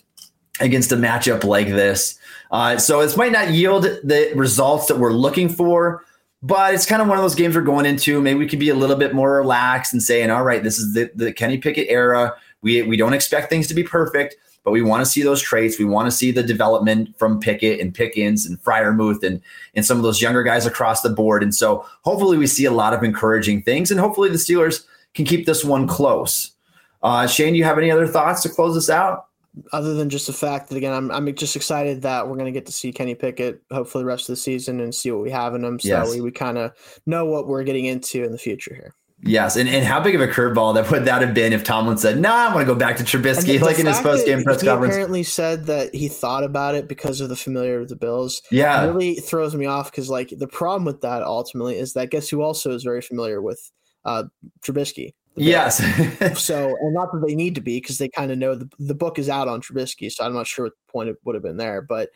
against a matchup like this. Uh, so this might not yield the results that we're looking for, but it's kind of one of those games we're going into. Maybe we can be a little bit more relaxed and saying, all right, this is the, the Kenny Pickett era. We, we don't expect things to be perfect, but we want to see those traits. We want to see the development from Pickett and Pickens and Freiermuth and, and some of those younger guys across the board. And so hopefully we see a lot of encouraging things and hopefully the Steelers can keep this one close. Uh, Shayne, do you have any other thoughts to close this out? Other than just the fact that again, I'm I'm just excited that we're gonna get to see Kenny Pickett hopefully the rest of the season and see what we have in him, so yes. that we, we kind of know what we're getting into in the future here. Yes, and, and how big of a curveball that would that have been if Tomlin said, "No, nah, I want to go back to Trubisky," like in his post game press he conference. Apparently said that he thought about it because of the familiar with the Bills. Yeah, it really throws me off because like the problem with that ultimately is that guess who also is very familiar with uh, Trubisky. Yes. <laughs> so, and not that they need to be because they kind of know the, the book is out on Trubisky. So I'm not sure what the point would have been there. But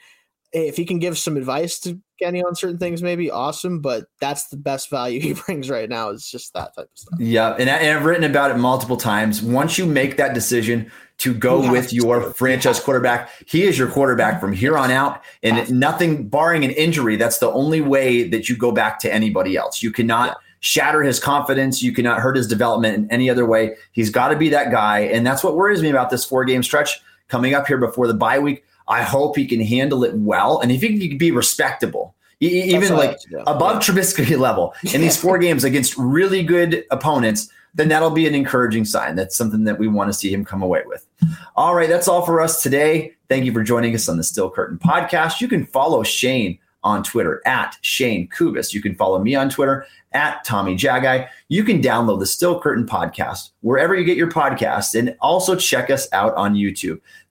if he can give some advice to Kenny on certain things, maybe awesome. But that's the best value <laughs> he brings right now is just that type of stuff. Yeah. And, I, I've written about it multiple times. Once you make that decision to go you with your franchise quarterback, he is your quarterback from here on out. And nothing, barring an injury, that's the only way that you go back to anybody else. You cannot. Yeah shatter his confidence. You cannot hurt his development in any other way. He's got to be that guy. And that's what worries me about this four game stretch coming up here before the bye week. I hope he can handle it well. And if he can be respectable, even like above Trubisky <laughs> level in these four games against really good opponents, then that'll be an encouraging sign. That's something that we want to see him come away with. All right, that's all for us today. Thank you for joining us on the Still Curtain podcast. You can follow Shayne on Twitter at Shayne Kubas. You can follow me on Twitter at Tommy Jaggi. You can download the Still Curtain podcast wherever you get your podcasts and also check us out on YouTube.